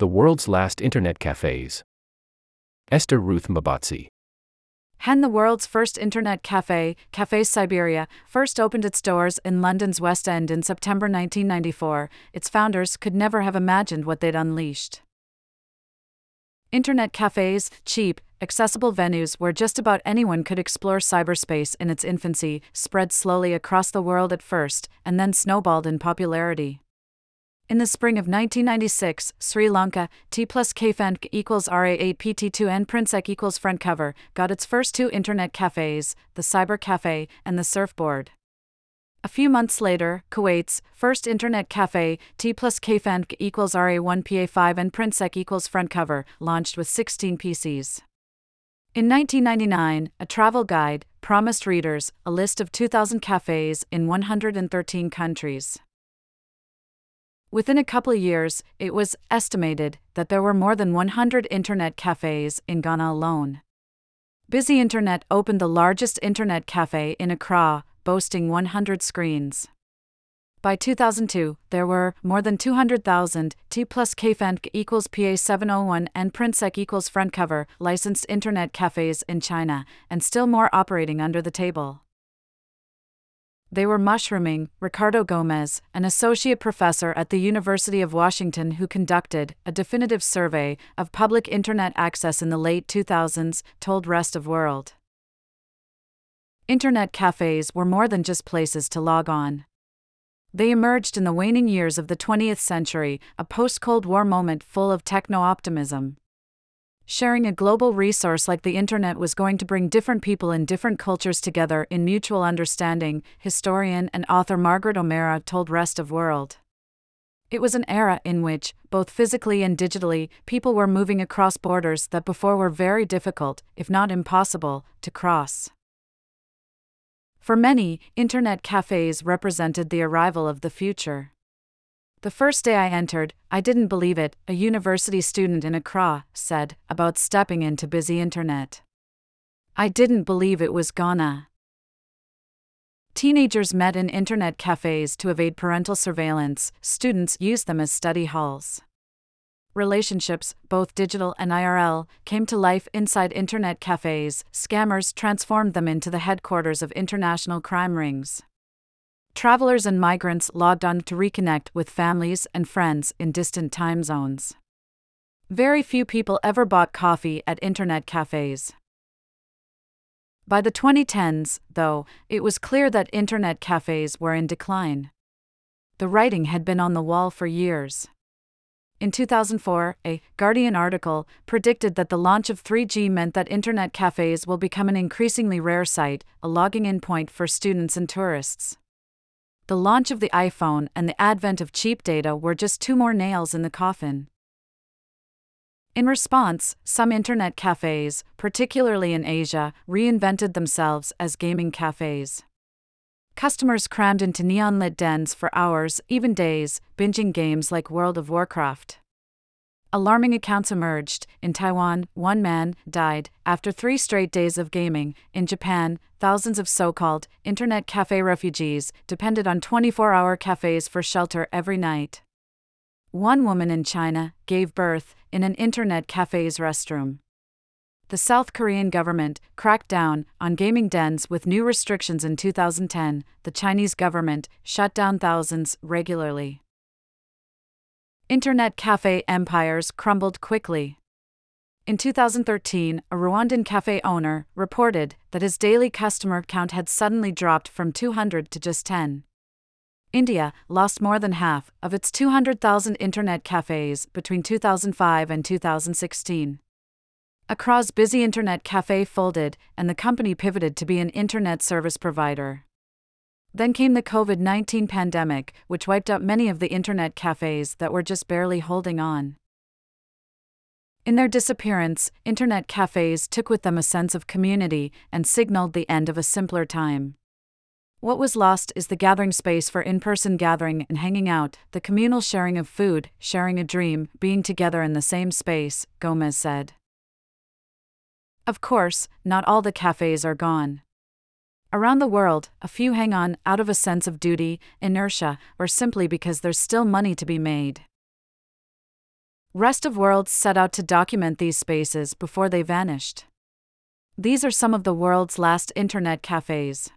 The world's last internet cafes. Esther Ruth Mbabazi. Hen, the world's first internet cafe, Cafe Cyberia, first opened its doors in London's West End in September 1994. Its founders could never have imagined what they'd unleashed. Internet cafes, cheap, accessible venues where just about anyone could explore cyberspace in its infancy, spread slowly across the world at first, and then snowballed in popularity. In the spring of 1996, Sri Lanka, T plus KFAN equals RA8 PT2 and Prinsec equals front cover, got its first two internet cafes, the Cyber Cafe and the Surfboard. A few months later, Kuwait's first internet cafe, T plus KFAN equals RA1 PA5 and Prinsec equals front cover, launched with 16 PCs. In 1999, a travel guide promised readers a list of 2,000 cafes in 113 countries. Within a couple of years, it was estimated that there were more than 100 internet cafes in Ghana alone. Busy Internet opened the largest internet cafe in Accra, boasting 100 screens. By 2002, there were more than 200,000 T plus KFAN equals PA701 and Prinsec equals front cover licensed internet cafes in China, and still more operating under the table. They were mushrooming, Ricardo Gomez, an associate professor at the University of Washington who conducted a definitive survey of public internet access in the late 2000s, told Rest of World. Internet cafes were more than just places to log on. They emerged in the waning years of the 20th century, a post Cold War moment full of techno optimism sharing a global resource like the internet was going to bring different people in different cultures together in mutual understanding, historian and author Margaret O'Mara told Rest of World. It was an era in which, both physically and digitally, people were moving across borders that before were very difficult, if not impossible, to cross. For many, internet cafes represented the arrival of the future. The first day I entered, I didn't believe it, a university student in Accra said, about stepping into busy internet. I didn't believe it was Ghana. Teenagers met in internet cafes to evade parental surveillance, students used them as study halls. Relationships, both digital and IRL, came to life inside internet cafes, scammers transformed them into the headquarters of international crime rings. Travelers and migrants logged on to reconnect with families and friends in distant time zones. Very few people ever bought coffee at internet cafes. By the 2010s, though, it was clear that internet cafes were in decline. The writing had been on the wall for years. In 2004, a Guardian article predicted that the launch of 3G meant that internet cafes will become an increasingly rare sight, a logging in point for students and tourists the launch of the iPhone and the advent of cheap data were just two more nails in the coffin. In response, some internet cafes, particularly in Asia, reinvented themselves as gaming cafes. Customers crammed into neon lit dens for hours, even days, binging games like World of Warcraft. Alarming accounts emerged. In Taiwan, one man died after three straight days of gaming. In Japan, thousands of so called internet cafe refugees depended on 24 hour cafes for shelter every night. One woman in China gave birth in an internet cafe's restroom. The South Korean government cracked down on gaming dens with new restrictions in 2010. The Chinese government shut down thousands regularly. Internet cafe empires crumbled quickly. In 2013, a Rwandan cafe owner reported that his daily customer count had suddenly dropped from 200 to just 10. India lost more than half of its 200,000 internet cafes between 2005 and 2016. Accra's busy internet cafe folded, and the company pivoted to be an internet service provider. Then came the COVID 19 pandemic, which wiped out many of the internet cafes that were just barely holding on. In their disappearance, internet cafes took with them a sense of community and signaled the end of a simpler time. What was lost is the gathering space for in person gathering and hanging out, the communal sharing of food, sharing a dream, being together in the same space, Gomez said. Of course, not all the cafes are gone. Around the world, a few hang on out of a sense of duty, inertia, or simply because there's still money to be made. Rest of Worlds set out to document these spaces before they vanished. These are some of the world's last internet cafes.